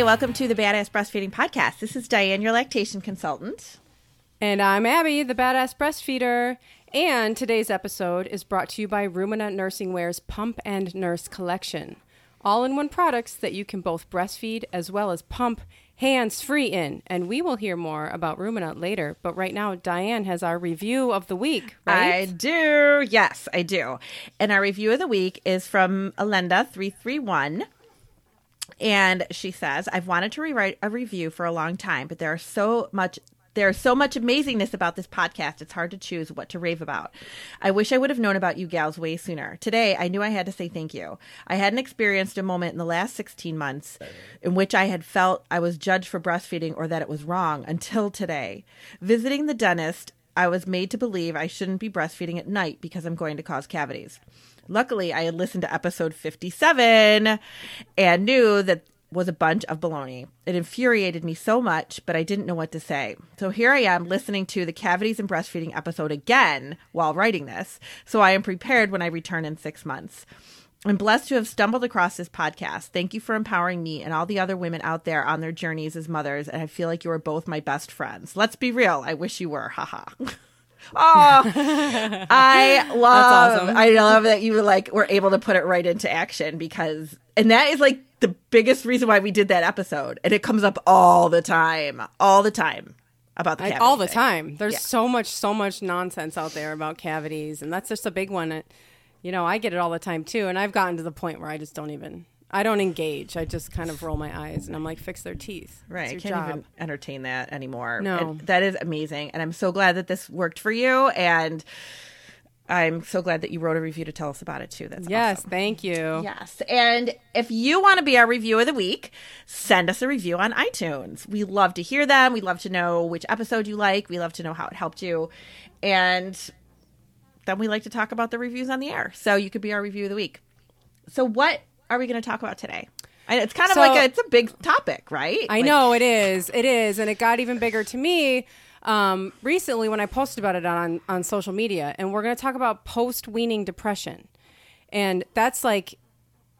Welcome to the Badass Breastfeeding Podcast. This is Diane, your lactation consultant. And I'm Abby, the Badass Breastfeeder. And today's episode is brought to you by Rumina Nursing Wear's Pump and Nurse Collection. All in one products that you can both breastfeed as well as pump hands free in. And we will hear more about Rumina later. But right now, Diane has our review of the week, right? I do. Yes, I do. And our review of the week is from Alenda331. And she says, I've wanted to rewrite a review for a long time, but there are so much there's so much amazingness about this podcast, it's hard to choose what to rave about. I wish I would have known about you gals way sooner. Today, I knew I had to say thank you. I hadn't experienced a moment in the last 16 months in which I had felt I was judged for breastfeeding or that it was wrong until today. Visiting the dentist, I was made to believe I shouldn't be breastfeeding at night because I'm going to cause cavities. Luckily, I had listened to episode 57 and knew that was a bunch of baloney. It infuriated me so much, but I didn't know what to say. So here I am listening to the cavities and breastfeeding episode again while writing this, so I am prepared when I return in six months. I'm blessed to have stumbled across this podcast. Thank you for empowering me and all the other women out there on their journeys as mothers, and I feel like you are both my best friends. Let's be real. I wish you were. Haha. Oh, I love. awesome. I love that you like were able to put it right into action because, and that is like the biggest reason why we did that episode, and it comes up all the time, all the time about the all the thing. time. There's Yeah. so much, so much nonsense out there about cavities, and that's just a big one. It- You know, I get it all the time too, and I've gotten to the point where I just don't even. I don't engage. I just kind of roll my eyes, and I'm like, fix their teeth. Right, I can't job. even entertain that anymore. No. That is amazing, and I'm so glad that this worked for you, and I'm so glad that you wrote a review to tell us about it too. That's awesome. Yes, awesome. thank you. Yes. And if you want to be our review of the week, send us a review on iTunes. We love to hear them. We love to know which episode you like. We love to know how it helped you. And then we like to talk about the reviews on the air. So you could be our review of the week. So what are we going to talk about today? And it's kind of So- like a, it's a big topic, right? I Like- know it is. It is, and it got even bigger to me um, recently when I posted about it on on social media. And we're going to talk about post weaning depression, and that's like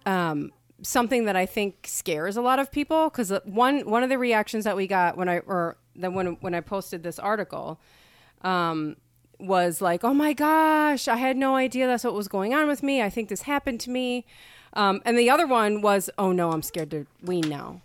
um, something that I think scares a lot of people because one one of the reactions that we got when I or then when when I posted this article. Um, was like, oh my gosh, I had no idea that's what was going on with me. I think this happened to me. Um, and the other one was, oh no, I'm scared to wean now.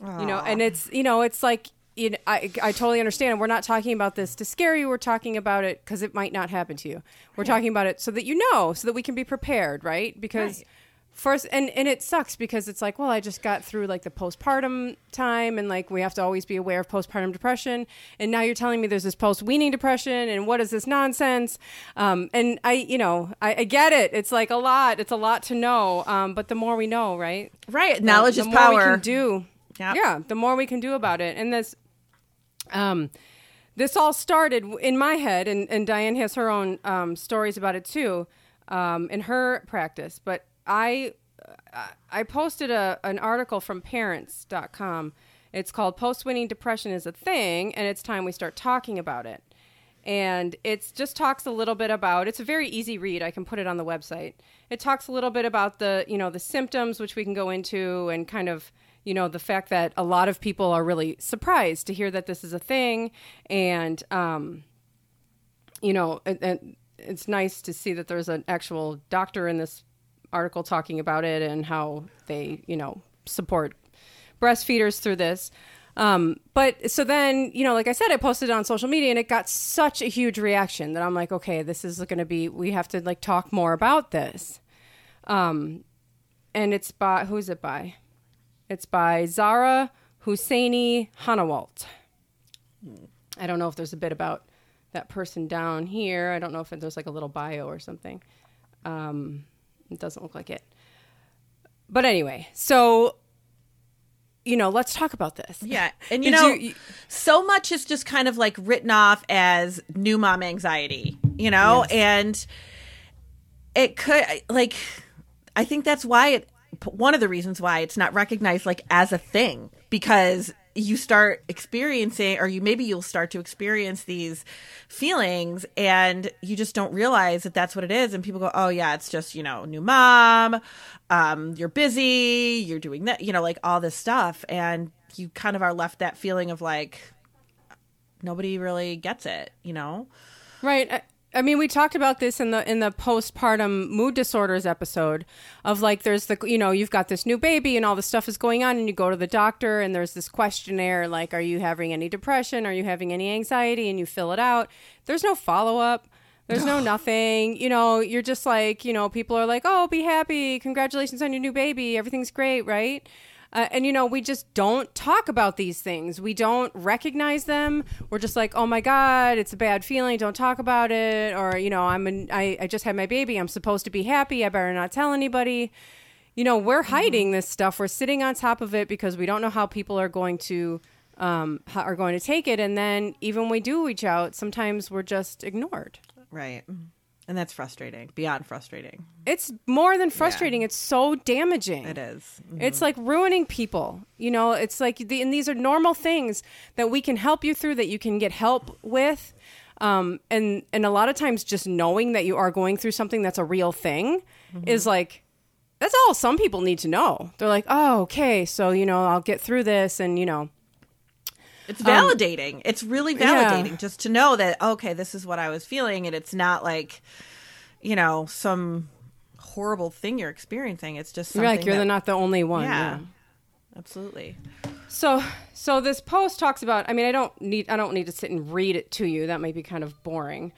You know and it's you know it's like you know, I, I totally understand. We're not talking about this to scare you. We're talking about it because it might not happen to you. We're talking about it so that you know so that we can be prepared right? Because Right. First and and it sucks because it's like well i just got through like the postpartum time and like we have to always be aware of postpartum depression. And now you're telling me there's this post weaning depression and what is this nonsense? Um, and i you know I, I get it. It's like a lot. It's a lot to know. Um, but the more we know right? Right. Knowledge the is more power. we can do. Yep. yeah. The more we can do about it. And this um this all started in my head and, and diane has her own um, stories about it too um, in her practice. But i i posted a, an article from parents.com it's called post weaning depression is a thing and it's time we start talking about it. And it just talks a little bit about it's a very easy read i can put it on the website. It talks a little bit about the you know the symptoms which we can go into and kind of you know the fact that a lot of people are really surprised to hear that this is a thing. And um you know and, and it's nice to see that there's an actual doctor in this article talking about it and how they you know support breastfeeders through this. Um, but so then, you know, like I said, I posted it on social media and it got such a huge reaction that I'm like, okay, this is going to be, we have to like talk more about this. Um, and it's by, who's it by? It's by Zara Husseini Hanawalt. I don't know if there's a bit about that person down here. I don't know if there's like a little bio or something. Um, it doesn't look like it. But anyway, so you know, let's talk about this. Yeah. And you know, you- so much is just kind of like written off as new mom anxiety, you know? And it could, like, I think that's why it, one of the reasons why it's not recognized like as a thing because you start experiencing or you maybe you'll start to experience these feelings and you just don't realize that that's what it is. And people go oh yeah it's just you know new mom um you're busy you're doing that you know like all this stuff. And you kind of are left that feeling of like nobody really gets it you know? Right. I, mean, we talked about this in the in the postpartum mood disorders episode of like there's the you know you've got this new baby and all the stuff is going on and you go to the doctor and there's this questionnaire like are you having any depression? Are you having any anxiety? And you fill it out. There's no follow up there's no. nothing. You know you're just like you know people are like oh be happy. Congratulations on your new baby. Everything's great right uh, and you know, we just don't talk about these things. We don't recognize them. We're just like, oh my god, it's a bad feeling. Don't talk about it. Or you know, I'm an, I, I just had my baby. I'm supposed to be happy. I better not tell anybody. You know, we're hiding this stuff. We're sitting on top of it because we don't know how people are going to um, are going to take it. And then even when we do reach out, sometimes we're just ignored. right and that's frustrating beyond frustrating It's more than frustrating. It's so damaging. it is It's like ruining people. You know, it's like the, and these are normal things that we can help you through, that you can get help with. Um, and and a lot of times, just knowing that you are going through something that's a real thing is like that's all some people need to know. They're like, oh, okay, so you know, I'll get through this, and you know, It's validating. it's really validating just to know that okay, this is what I was feeling, and it's not like, you know, some horrible thing you're experiencing. It's just you're like you're that- the, not the only one. yeah, yeah. absolutely. So so this post talks about I mean I don't need I don't need to sit and read it to you that might be kind of boring.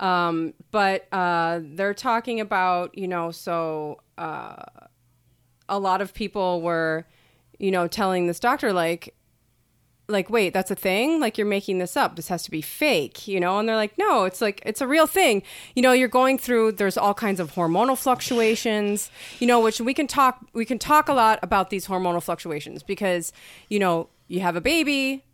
Um, but uh, they're talking about you know so uh, a lot of people were you know telling this doctor like like wait that's a thing? Like you're making this up. This has to be fake you know? And they're like no it's like it's a real thing. You know you're going through there's all kinds of hormonal fluctuations you know which we can talk we can talk a lot about these hormonal fluctuations because you know you have a baby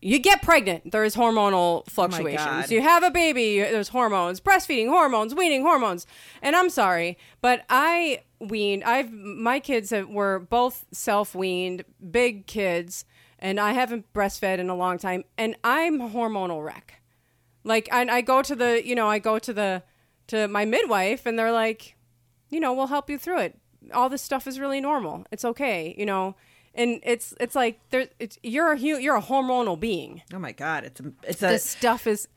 you get pregnant there's hormonal fluctuations. God. you have a baby there's hormones breastfeeding hormones weaning hormones. And i'm sorry but i weaned i've my kids have, were both self-weaned big kids and i haven't breastfed in a long time and i'm a hormonal wreck. Like I, I go to the you know i go to the to my midwife and they're like you know we'll help you through it. All this stuff is really normal. It's okay you know. And it's it's like there it's you're a you're a hormonal being. Oh my god, it's a, it's a this stuff is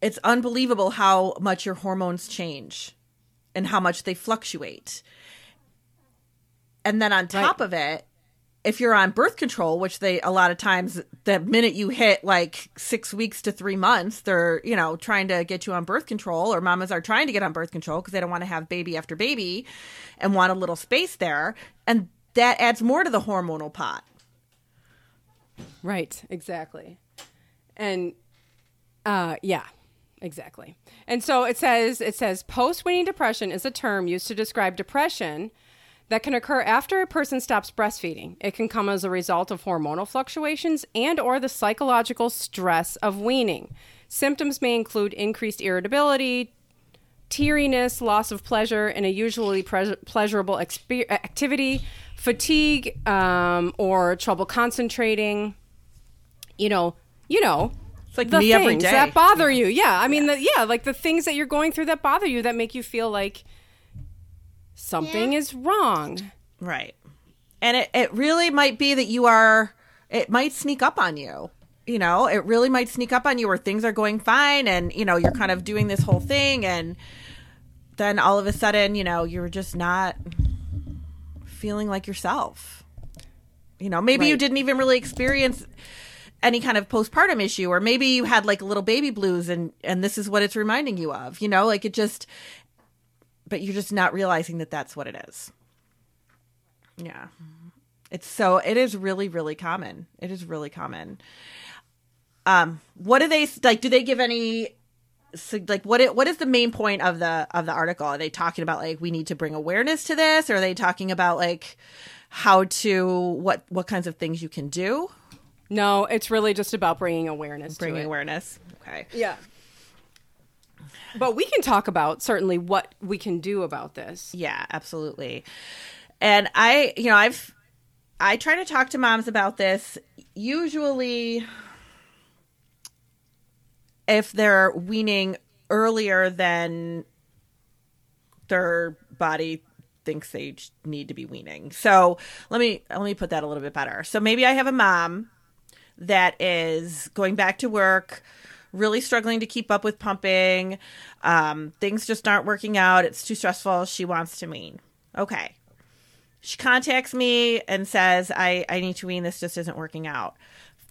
it's unbelievable how much your hormones change and how much they fluctuate. And then on top of it, if you're on birth control, which they a lot of times the minute you hit like 6 weeks to 3 months, they're, you know, trying to get you on birth control or mamas are trying to get on birth control because they don't want to have baby after baby and want a little space there, and that adds more to the hormonal pot. Right, exactly. And uh yeah, exactly. And so it says it says post-weaning depression is a term used to describe depression that can occur after a person stops breastfeeding. It can come as a result of hormonal fluctuations and or the psychological stress of weaning. Symptoms may include increased irritability, teariness, loss of pleasure in a usually pre- pleasurable activity, fatigue, um, or trouble concentrating. You know, you know, It's like the things that bother you. Yeah, I mean, The, yeah, like the things that you're going through that bother you that make you feel like something is wrong. Right. And it, it really might be that you are, it might sneak up on you. You know, it really might sneak up on you where things are going fine and, you know, you're kind of doing this whole thing. And then all of a sudden, you know, you're just not feeling like yourself. You know, maybe you didn't even really experience any kind of postpartum issue or maybe you had like a little baby blues and and this is what it's reminding you of you know like it just but you're just not realizing that that's what it is yeah. It's so it is really really common. It is really common. Um what do they like do they give any like what it, what is the main point of the of the article? Are they talking about like we need to bring awareness to this or are they talking about like how to what what kinds of things you can do? No, it's really just about bringing awareness Bringing awareness. Okay. Yeah. But we can talk about certainly what we can do about this. Yeah, absolutely. And I, you know, I've I try to talk to moms about this usually if they're weaning earlier than their body thinks they need to be weaning. So let me let me put that a little bit better. So maybe I have a mom that is going back to work, really struggling to keep up with pumping. Um, things just aren't working out. It's too stressful. She wants to wean. Okay. She contacts me and says, I, I need to wean. This just isn't working out.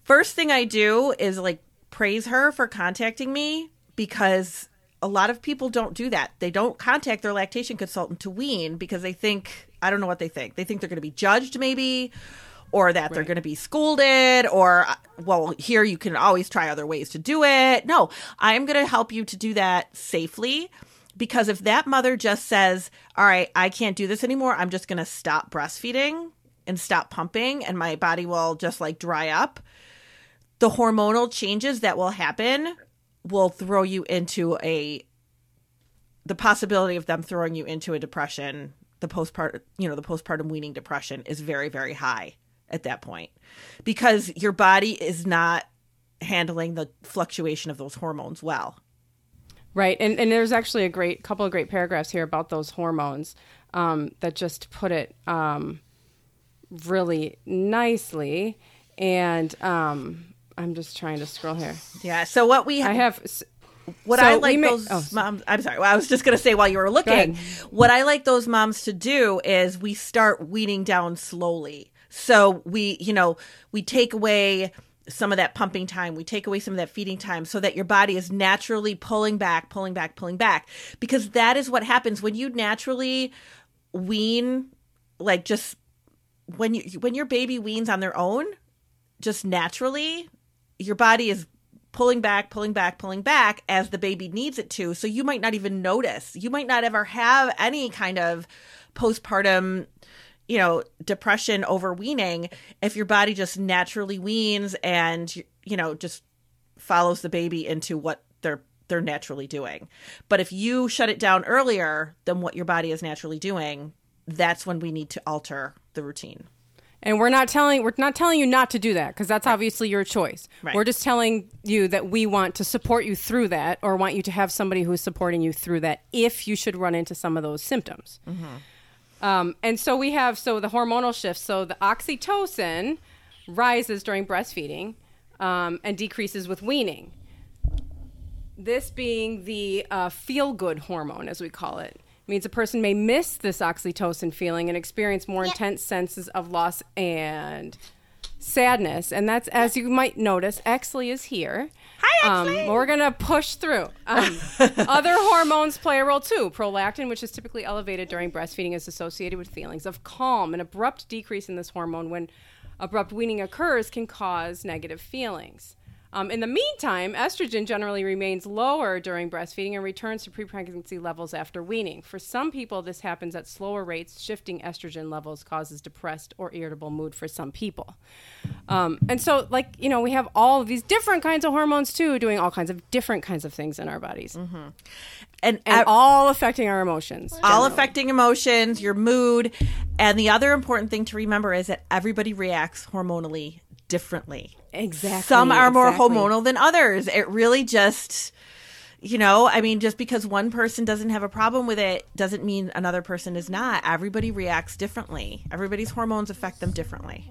First thing I do is like praise her for contacting me because a lot of people don't do that. They don't contact their lactation consultant to wean because they think, I don't know what they think. They think they're going to be judged, maybe, or that right. they're going to be scolded, or, uh, well, here you can always try other ways to do it. No, I'm going to help you to do that safely because if that mother just says, All right, I can't do this anymore, I'm just going to stop breastfeeding and stop pumping, and my body will just like dry up, the hormonal changes that will happen will throw you into a the possibility of them throwing you into a depression the postpartum you know the postpartum weaning depression is very very high at that point because your body is not handling the fluctuation of those hormones well right and and there's actually a great couple of great paragraphs here about those hormones um, that just put it um, really nicely and um, I'm just trying to scroll here. Yeah. So what we I have what so I like may, those oh, moms I'm sorry. Well, I was just going to say while you were looking, what I like those moms to do is we start weaning down slowly. So we, you know, we take away some of that pumping time, we take away some of that feeding time so that your body is naturally pulling back, pulling back, pulling back because that is what happens when you naturally wean like just when you when your baby weans on their own just naturally your body is pulling back, pulling back, pulling back as the baby needs it to. So you might not even notice. You might not ever have any kind of postpartum, you know, depression over weaning if your body just naturally weans and you know just follows the baby into what they're they're naturally doing. But if you shut it down earlier than what your body is naturally doing, that's when we need to alter the routine. And we're not telling we're not telling you not to do that because that's right. obviously your choice. Right. We're just telling you that we want to support you through that, or want you to have somebody who's supporting you through that if you should run into some of those symptoms. Mm-hmm. Um, and so we have so the hormonal shifts. So the oxytocin rises during breastfeeding um, and decreases with weaning. This being the uh, feel good hormone, as we call it means a person may miss this oxytocin feeling and experience more intense senses of loss and sadness. And that's, as you might notice, Exley is here. Hi, Exley. Um, we're going to push through. Um, other hormones play a role too. Prolactin, which is typically elevated during breastfeeding, is associated with feelings of calm. An abrupt decrease in this hormone when abrupt weaning occurs can cause negative feelings. Um, in the meantime, estrogen generally remains lower during breastfeeding and returns to pre-pregnancy levels after weaning. For some people, this happens at slower rates. Shifting estrogen levels causes depressed or irritable mood for some people. Um, and so, like you know, we have all of these different kinds of hormones too, doing all kinds of different kinds of things in our bodies, mm-hmm. and, and all affecting our emotions. Generally. All affecting emotions, your mood, and the other important thing to remember is that everybody reacts hormonally differently. Exactly. Some are more exactly. hormonal than others. It really just you know, I mean, just because one person doesn't have a problem with it doesn't mean another person is not. Everybody reacts differently. Everybody's hormones affect them differently.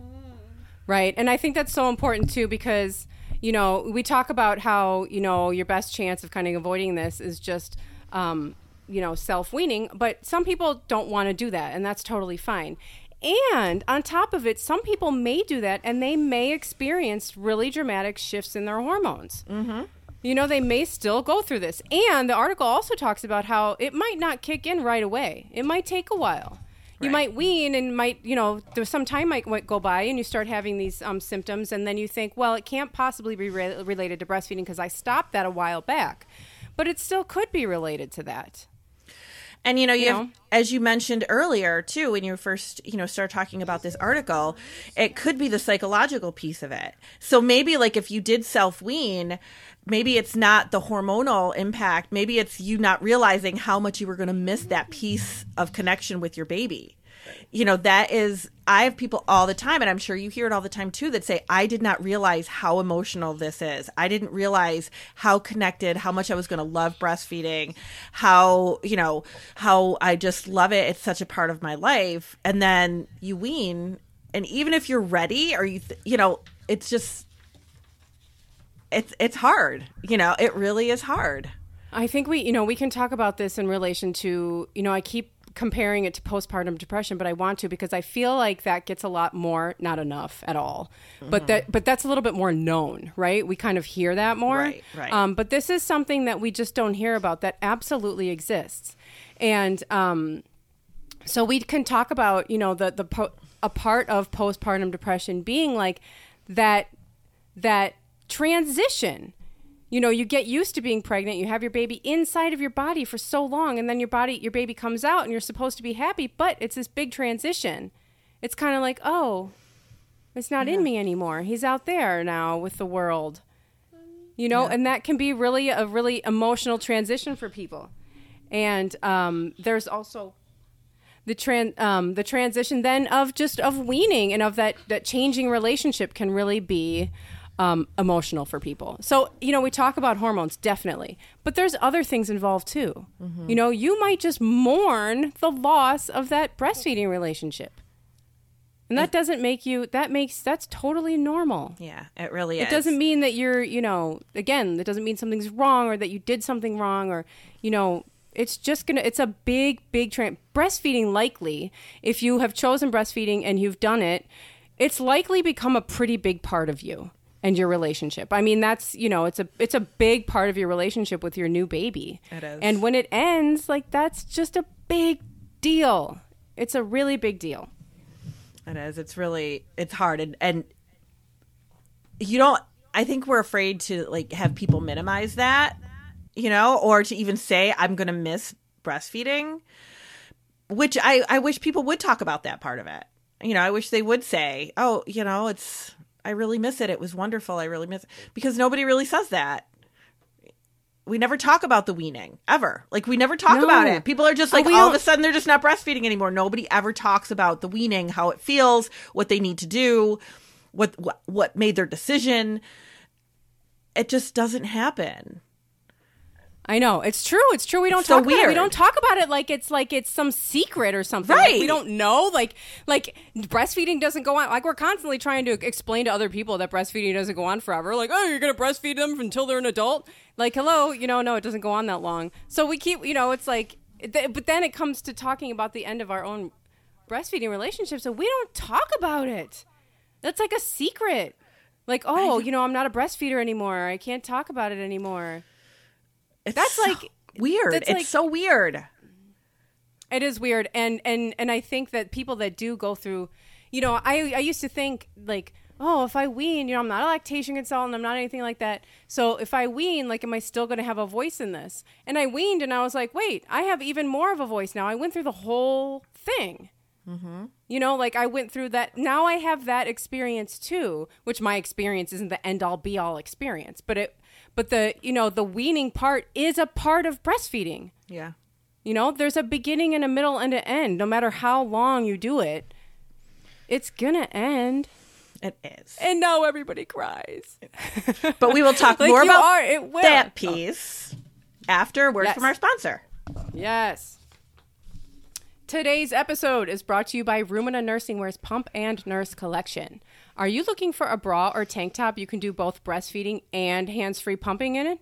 Right. And I think that's so important too because, you know, we talk about how, you know, your best chance of kind of avoiding this is just, um, you know, self weaning, but some people don't want to do that, and that's totally fine. And on top of it, some people may do that and they may experience really dramatic shifts in their hormones. Mm-hmm. You know, they may still go through this. And the article also talks about how it might not kick in right away, it might take a while. Right. You might wean and might, you know, there's some time might, go by and you start having these um, symptoms, and then you think, well, it can't possibly be re- related to breastfeeding because I stopped that a while back. But it still could be related to that. And you know, you, you have, as you mentioned earlier too, when you first you know start talking about this article, it could be the psychological piece of it. So maybe like if you did self wean, maybe it's not the hormonal impact. Maybe it's you not realizing how much you were going to miss that piece of connection with your baby. You know, that is I have people all the time, and I'm sure you hear it all the time too, that say, I did not realize how emotional this is. I didn't realize how connected, how much I was going to love breastfeeding, how, you know, how I just love it. It's such a part of my life. And then you wean, and even if you're ready or you, th- you know, it's just, it's, it's hard. You know, it really is hard. I think we, you know, we can talk about this in relation to, you know, I keep comparing it to postpartum depression, but I want to because I feel like that gets a lot more, not enough at all, mm-hmm. but that, but that's a little bit more known, right? We kind of hear that more, right? Right. Um, but this is something that we just don't hear about that absolutely exists, and um, so we can talk about, you know, the the po- a part of postpartum depression being like that that transition you know you get used to being pregnant you have your baby inside of your body for so long and then your body your baby comes out and you're supposed to be happy but it's this big transition it's kind of like oh it's not yeah. in me anymore he's out there now with the world you know yeah. and that can be really a really emotional transition for people and um, there's also the tran- um, the transition then of just of weaning and of that that changing relationship can really be um, emotional for people. So, you know, we talk about hormones, definitely, but there's other things involved too. Mm-hmm. You know, you might just mourn the loss of that breastfeeding relationship. And that doesn't make you, that makes, that's totally normal. Yeah, it really is. It doesn't mean that you're, you know, again, it doesn't mean something's wrong or that you did something wrong or, you know, it's just gonna it's a big big trend breastfeeding likely if you have chosen breastfeeding and you've done it it's likely become a pretty big part of you and your relationship. I mean, that's you know, it's a it's a big part of your relationship with your new baby. It is. And when it ends, like that's just a big deal. It's a really big deal. It is. It's really it's hard and and you don't I think we're afraid to like have people minimize that, you know, or to even say I'm going to miss breastfeeding, which I I wish people would talk about that part of it. You know, I wish they would say, "Oh, you know, it's I really miss it. It was wonderful. I really miss it. Because nobody really says that. We never talk about the weaning ever. Like we never talk no. about it. People are just oh, like oh, all of a sudden they're just not breastfeeding anymore. Nobody ever talks about the weaning, how it feels, what they need to do, what what, what made their decision. It just doesn't happen. I know it's true. It's true. We don't it's talk so about it. We don't talk about it like it's like it's some secret or something. Right. Like we don't know. Like like breastfeeding doesn't go on. Like we're constantly trying to explain to other people that breastfeeding doesn't go on forever. Like oh, you're gonna breastfeed them until they're an adult. Like hello, you know, no, it doesn't go on that long. So we keep, you know, it's like, but then it comes to talking about the end of our own breastfeeding relationship. So we don't talk about it. That's like a secret. Like oh, you know, I'm not a breastfeeder anymore. I can't talk about it anymore. It's that's so like weird. It's like, so weird. It is weird, and and and I think that people that do go through, you know, I I used to think like, oh, if I wean, you know, I'm not a lactation consultant, I'm not anything like that. So if I wean, like, am I still going to have a voice in this? And I weaned, and I was like, wait, I have even more of a voice now. I went through the whole thing. Mm-hmm. You know, like I went through that. Now I have that experience too, which my experience isn't the end all be all experience, but it but the you know the weaning part is a part of breastfeeding. Yeah. You know there's a beginning and a middle and an end. No matter how long you do it it's gonna end. It is. And now everybody cries. But we will talk like more about are, that oh. piece oh. after words yes. from our sponsor. Yes. Today's episode is brought to you by Rumina Nursing Wear's Pump and Nurse Collection. Are you looking for a bra or tank top you can do both breastfeeding and hands free pumping in it?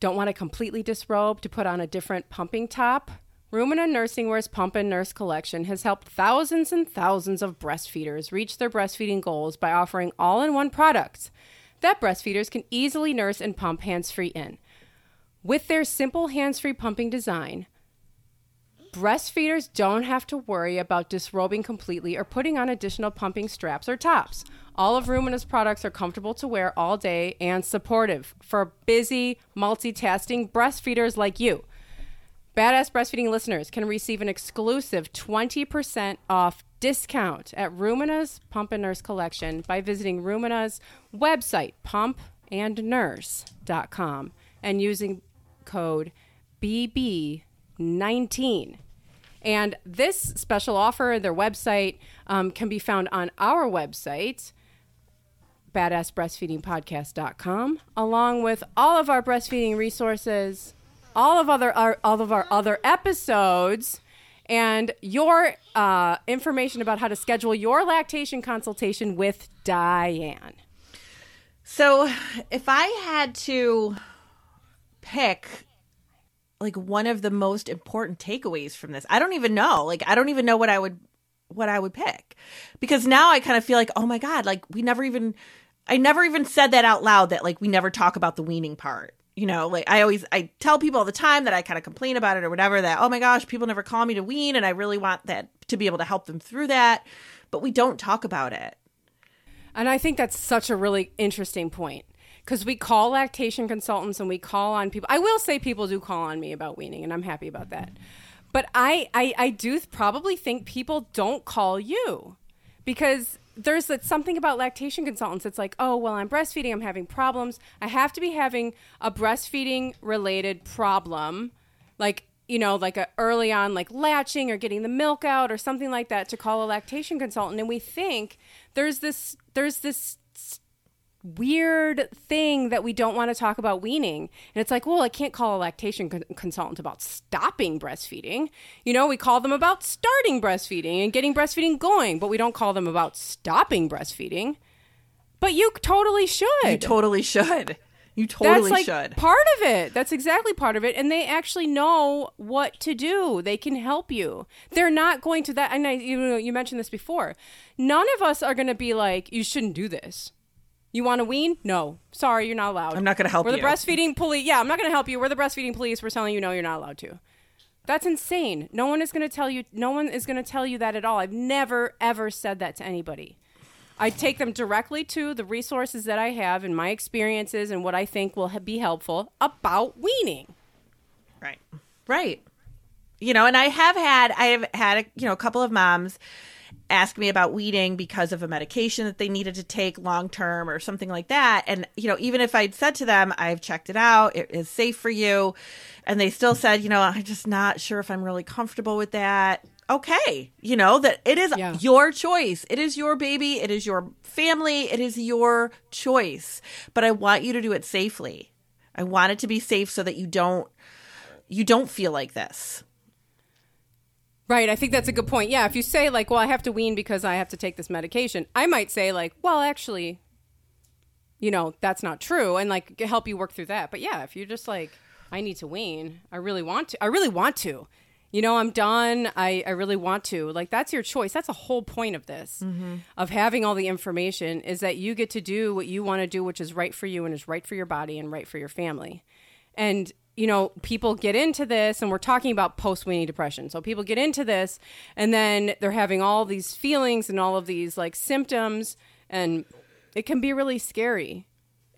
Don't want to completely disrobe to put on a different pumping top? Rumina Nursing Wear's Pump and Nurse Collection has helped thousands and thousands of breastfeeders reach their breastfeeding goals by offering all in one products that breastfeeders can easily nurse and pump hands free in. With their simple hands free pumping design, breastfeeders don't have to worry about disrobing completely or putting on additional pumping straps or tops. All of Rumina's products are comfortable to wear all day and supportive for busy, multitasking breastfeeders like you. Badass breastfeeding listeners can receive an exclusive 20% off discount at Rumina's Pump and Nurse collection by visiting Rumina's website, pumpandnurse.com, and using code BB19 And this special offer, their website, um, can be found on our website, badassbreastfeedingpodcast.com, along with all of our breastfeeding resources, all of other our, all of our other episodes, and your uh, information about how to schedule your lactation consultation with Diane. So, if I had to pick like one of the most important takeaways from this, I don't even know. Like I don't even know what I would what I would pick. Because now I kind of feel like, "Oh my god, like we never even I never even said that out loud that like we never talk about the weaning part." You know, like I always I tell people all the time that I kind of complain about it or whatever that, "Oh my gosh, people never call me to wean and I really want that to be able to help them through that." But we don't talk about it. And I think that's such a really interesting point because we call lactation consultants and we call on people. I will say people do call on me about weaning, and I'm happy about that. But I, I, I do probably think people don't call you because there's something about lactation consultants. It's like, oh, well, I'm breastfeeding, I'm having problems. I have to be having a breastfeeding related problem, like you know, like a early on, like latching or getting the milk out or something like that to call a lactation consultant. And we think there's this, there's this weird thing that we don't want to talk about weaning. And it's like, well, I can't call a lactation con- consultant about stopping breastfeeding. You know, we call them about starting breastfeeding and getting breastfeeding going, but we don't call them about stopping breastfeeding. But you totally should. You totally should. You totally should. That's like should. part of it. That's exactly part of it, and they actually know what to do. They can help you. They're not going to that. And I, you know, you mentioned this before. None of us are going to be like, "You shouldn't do this." You want to wean? No, sorry, you're not allowed. I'm not going to help you. We're the you. breastfeeding police. Yeah, I'm not going to help you. We're the breastfeeding police. We're telling you no, you're not allowed to. That's insane. No one is going to tell you. No one is going to tell you that at all. I've never ever said that to anybody. I take them directly to the resources that I have and my experiences and what I think will be helpful about weaning. Right. Right. You know, and I have had I have had a, you know a couple of moms ask me about weaning because of a medication that they needed to take long term or something like that. And you know even if I'd said to them I've checked it out. It is safe for you and they still said you know I'm just not sure if I'm really comfortable with that. Okay you know that it is Yeah. your choice. It is your baby. It is your family. It is your choice. But I want you to do it safely. I want it to be safe so that you don't you don't feel like this Right, I think that's a good point. Yeah, if you say like, "Well, I have to wean because I have to take this medication," I might say like, "Well, actually, you know, that's not true," and like help you work through that. But yeah, if you're just like, "I need to wean. I really want to. I really want to." You know, I'm done. I, I really want to. Like, that's your choice. That's a whole point of this, mm-hmm. of having all the information, is that you get to do what you want to do, which is right for you and is right for your body and right for your family. And, you know, people get into this, and we're talking about post weaning depression. So people get into this, and then they're having all these feelings and all of these like symptoms, and it can be really scary.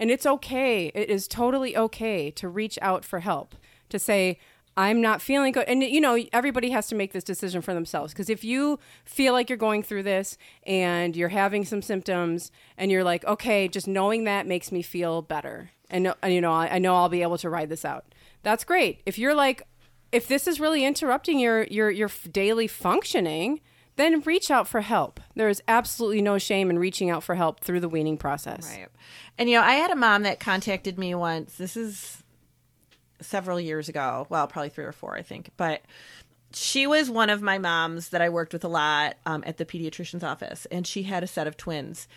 And it's okay. It is totally okay to reach out for help, to say, I'm not feeling good. And, you know, everybody has to make this decision for themselves. Because if you feel like you're going through this and you're having some symptoms and you're like, okay, just knowing that makes me feel better. And, and you know, I, I know I'll be able to ride this out. That's great. If you're like, if this is really interrupting your, your, your daily functioning, then reach out for help. There is absolutely no shame in reaching out for help through the weaning process. Right. And you know, I had a mom that contacted me once. This is several years ago. Well, probably three or four, I think. But she was one of my moms that I worked with a lot um, at the pediatrician's office, and she had a set of twins.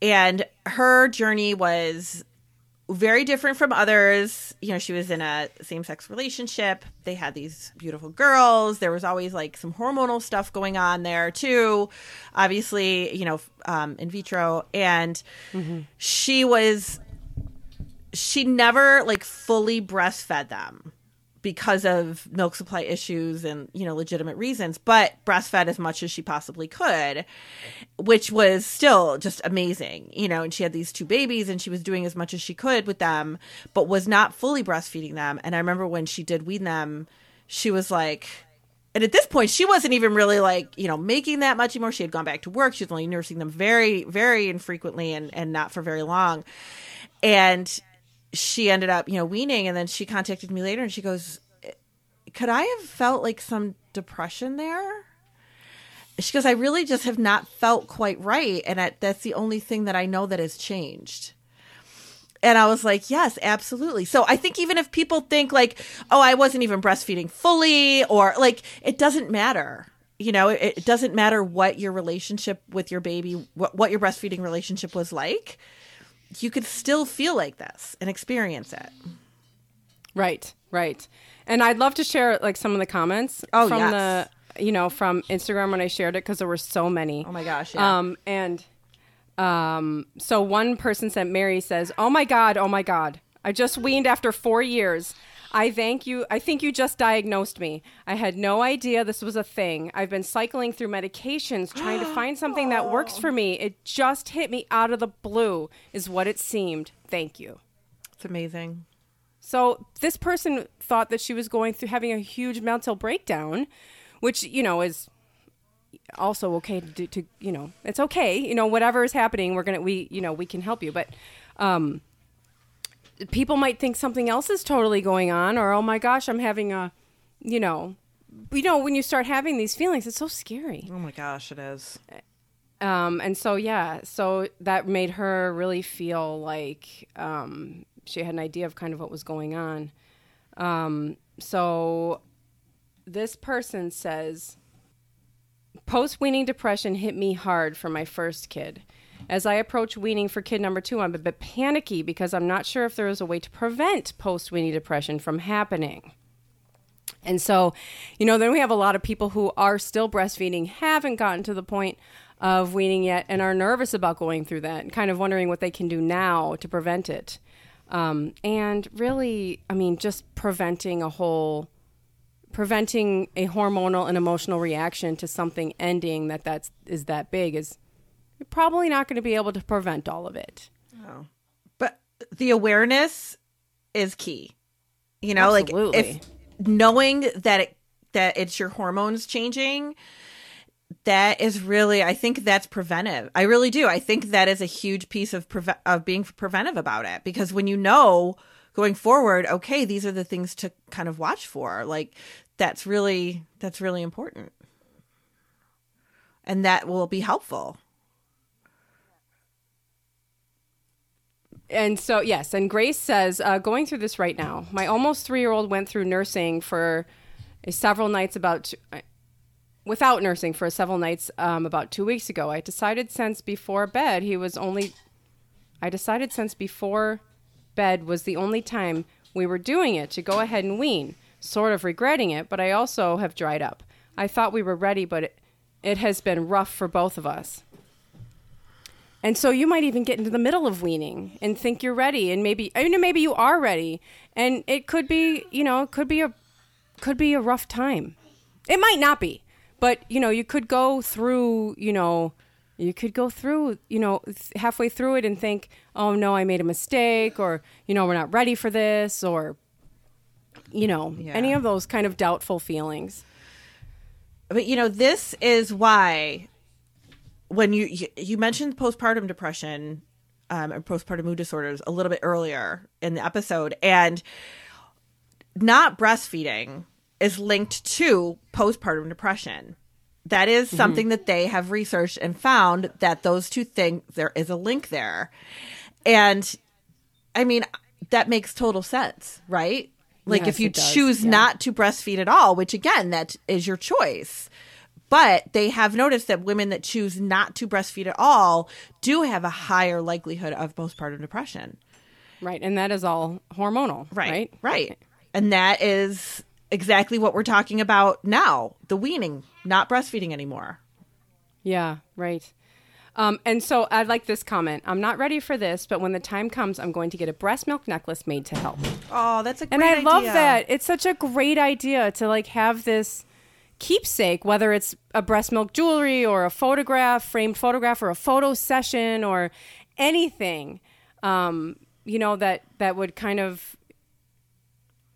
And her journey was very different from others. You know, she was in a same sex relationship. They had these beautiful girls. There was always like some hormonal stuff going on there too. Obviously, you know, um, in vitro. And she was, she never like fully breastfed them because of milk supply issues and you know legitimate reasons but breastfed as much as she possibly could which was still just amazing you know and she had these two babies and she was doing as much as she could with them but was not fully breastfeeding them. And i remember when she did wean them she was like and at this point she wasn't even really like you know making that much anymore. She had gone back to work. She was only nursing them very very infrequently and and not for very long. And she ended up, you know, weaning. And then she contacted me later and she goes, could I have felt like some depression there? She goes, I really just have not felt quite right. And that's the only thing that I know that has changed. And I was like, yes, absolutely. So I think even if people think like, oh, I wasn't even breastfeeding fully, or like, it doesn't matter. You know, it, it doesn't matter what your relationship with your baby, what your breastfeeding relationship was like. You could still feel like this and experience it. Right, right. And I'd love to share like some of the comments Oh, from yes. the you know from Instagram when I shared it because there were so many. Oh my gosh, yeah. Um, and um, so one person said, Mary says, "Oh my God, oh my God, I just weaned after four years. I thank you. I think you just diagnosed me. I had no idea this was a thing. I've been cycling through medications trying to find something that works for me. It just hit me out of the blue, is what it seemed. Thank you." It's amazing. So this person thought that she was going through having a huge mental breakdown, which you know is also okay to. To you know, it's okay. You know, whatever is happening, we're gonna we you know we can help you. But um, people might think something else is totally going on, or oh my gosh, I'm having a, you know, you know when you start having these feelings, it's so scary. Oh my gosh, it is. Um, and so yeah, so that made her really feel like um, she had an idea of kind of what was going on. Um, so this person says, post weaning depression hit me hard for my first kid. As I approach weaning for kid number two, I'm a bit panicky because I'm not sure if there is a way to prevent post weaning depression from happening. And so, you know, then we have a lot of people who are still breastfeeding, haven't gotten to the point of weaning yet, and are nervous about going through that and kind of wondering what they can do now to prevent it. Um, and really, I mean, just preventing a whole, preventing a hormonal and emotional reaction to something ending that that's is that big is you're probably not going to be able to prevent all of it. Oh. But the awareness is key. You know, Absolutely. like if knowing that it, that it's your hormones changing, that is really I think that's preventive. I really do. I think that is a huge piece of of being preventive about it because when you know going forward, okay, these are the things to kind of watch for. Like that's really that's really important. And that will be helpful. And so yes and grace says uh, going through this right now my almost three year old went through nursing for uh, several nights about uh, without nursing for several nights um, about two weeks ago. I decided since before bed he was only i decided since before bed was the only time we were doing it to go ahead and wean sort of regretting it but i also have dried up. I thought we were ready but it, it has been rough for both of us and so you might even get into the middle of weaning and think you're ready, and maybe oh, I mean maybe you are ready, and it could be you know it could be a could be a rough time. It might not be, but you know you could go through you know you could go through you know halfway through it and think oh no I made a mistake or you know we're not ready for this or you know Yeah. any of those kind of doubtful feelings. but you know this is why when you you, you mentioned postpartum depression um, and postpartum mood disorders a little bit earlier in the episode and not breastfeeding is linked to postpartum depression. That is something that they have researched and found that those two things there is a link there. And i mean that makes total sense right? Like Yes, if you choose Yeah. not to breastfeed at all which again that is your choice but they have noticed that women that choose not to breastfeed at all do have a higher likelihood of postpartum depression Right, and that is all hormonal, right right? right and that is exactly what we're talking about now the weaning not breastfeeding anymore Yeah, right. Um, and so I like this comment. I'm not ready for this, but when the time comes, I'm going to get a breast milk necklace made to help. oh that's a great idea. And I love that. It's such a great idea to like have this keepsake, whether it's a breast milk jewelry or a photograph, framed photograph, or a photo session or anything. Um, you know that that would kind of,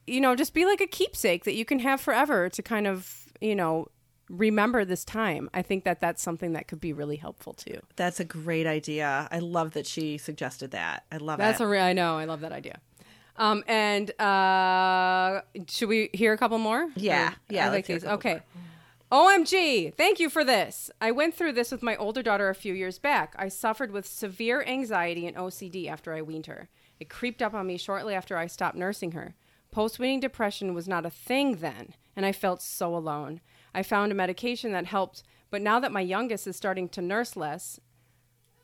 you know, just be like a keepsake that you can have forever to kind of, you know, remember this time. I think that that's something that could be really helpful too. That's a great idea. I love that she suggested that. I love That's it. a re- I know. I love that idea. Um, and uh, should we hear a couple more? Yeah. Or- Yeah, I like these. Okay. OMG, thank you for this. I went through this with my older daughter a few years back. I suffered with severe anxiety and OCD after I weaned her. It creeped up on me shortly after I stopped nursing her. Post weaning depression was not a thing then, and I felt so alone. I found a medication that helped, but now that my youngest is starting to nurse less,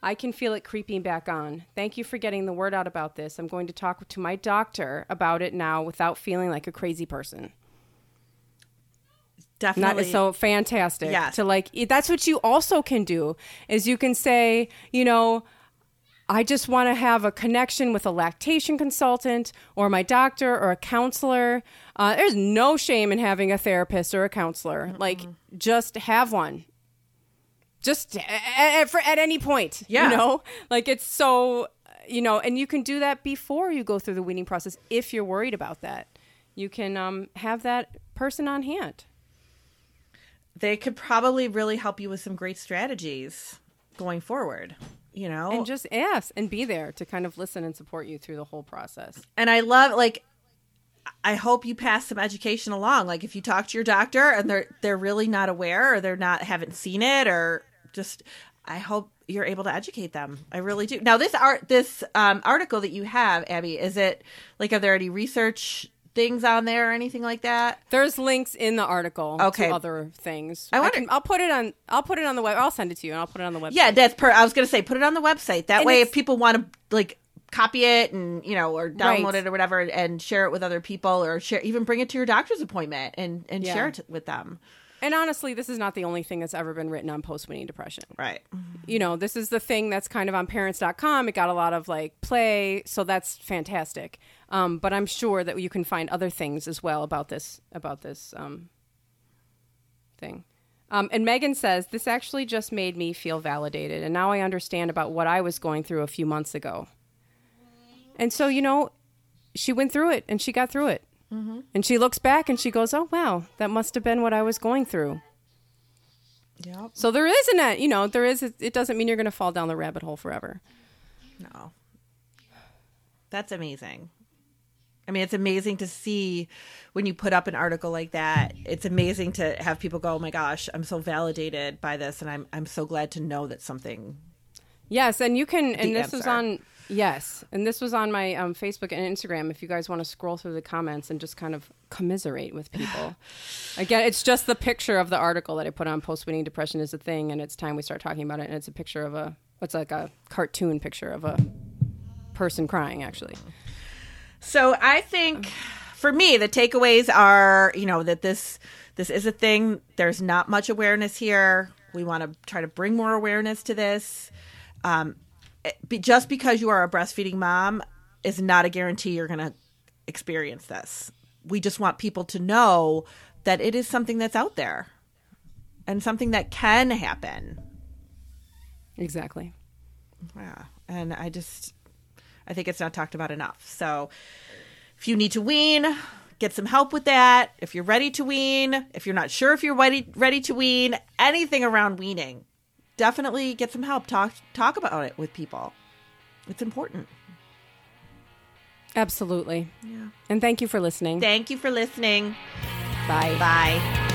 I can feel it creeping back on. Thank you for getting the word out about this. I'm going to talk to my doctor about it now without feeling like a crazy person. Not Definitely. so fantastic. Yeah. To like that's what you also can do is you can say, you know, I just want to have a connection with a lactation consultant or my doctor or a counselor. Uh, there's no shame in having a therapist or a counselor. Like, just have one. Just at, at, for, at any point. Yeah. You know, like it's so, you know, and you can do that before you go through the weaning process if you're worried about that. You can um, have that person on hand. they could probably really help you with some great strategies going forward. You know, and just ask and be there to kind of listen and support you through the whole process. and I love like I hope you pass some education along. Like if you talk to your doctor and they're they're really not aware or they're not haven't seen it or just I hope you're able to educate them. I really do. Now this art this um, article that you have, Abby, is it like are there any research things on there or anything like that? There's links in the article Okay. to other things. I I wonder- can, I'll put it on. I'll put it on the web. I'll send it to you, and I'll put it on the website. Yeah, that's per. I was gonna say put it on the website. That And way, if people want to like copy it and you know or download Right. it or whatever and share it with other people or share even bring it to your doctor's appointment and and Yeah. share it with them. And honestly, this is not the only thing that's ever been written on post depression. Right. You know, this is the thing that's kind of on parents.com. It got a lot of like play, so that's fantastic. Um, but I'm sure that you can find other things as well about this about this um, thing. Um, and Megan says this actually just made me feel validated, and now I understand about what I was going through a few months ago. And so, you know, she went through it and she got through it. Mm-hmm. And she looks back and she goes, "Oh wow, that must have been what I was going through." Yep. So there is an, you know, there is. It doesn't mean you're going to fall down the rabbit hole forever. No. That's amazing. I mean, it's amazing to see when you put up an article like that. It's amazing to have people go, "Oh my gosh, I'm so validated by this, and I'm I'm so glad to know that something." Yes, and you can, and this answer. on, yes, and this was on my um, Facebook and Instagram. If you guys want to scroll through the comments and just kind of commiserate with people, again, it's just the picture of the article that I put on post weaning depression is a thing, and it's time we start talking about it. And it's a picture of a, it's like a cartoon picture of a person crying, actually. So I think for me, the takeaways are, you know, that this this is a thing. There's not much awareness here. We want to try to bring more awareness to this. Um, just because you are a breastfeeding mom is not a guarantee you're going to experience this. We just want people to know that it is something that's out there and something that can happen. Exactly. Yeah. And I just, I think it's not talked about enough. So if you need to wean, get some help with that. If you're ready to wean, if you're not sure if you're ready, ready to wean, anything around weaning, definitely get some help. Talk, talk about it with people. It's important. Absolutely. Yeah. And thank you for listening. Thank you for listening. Bye. Bye.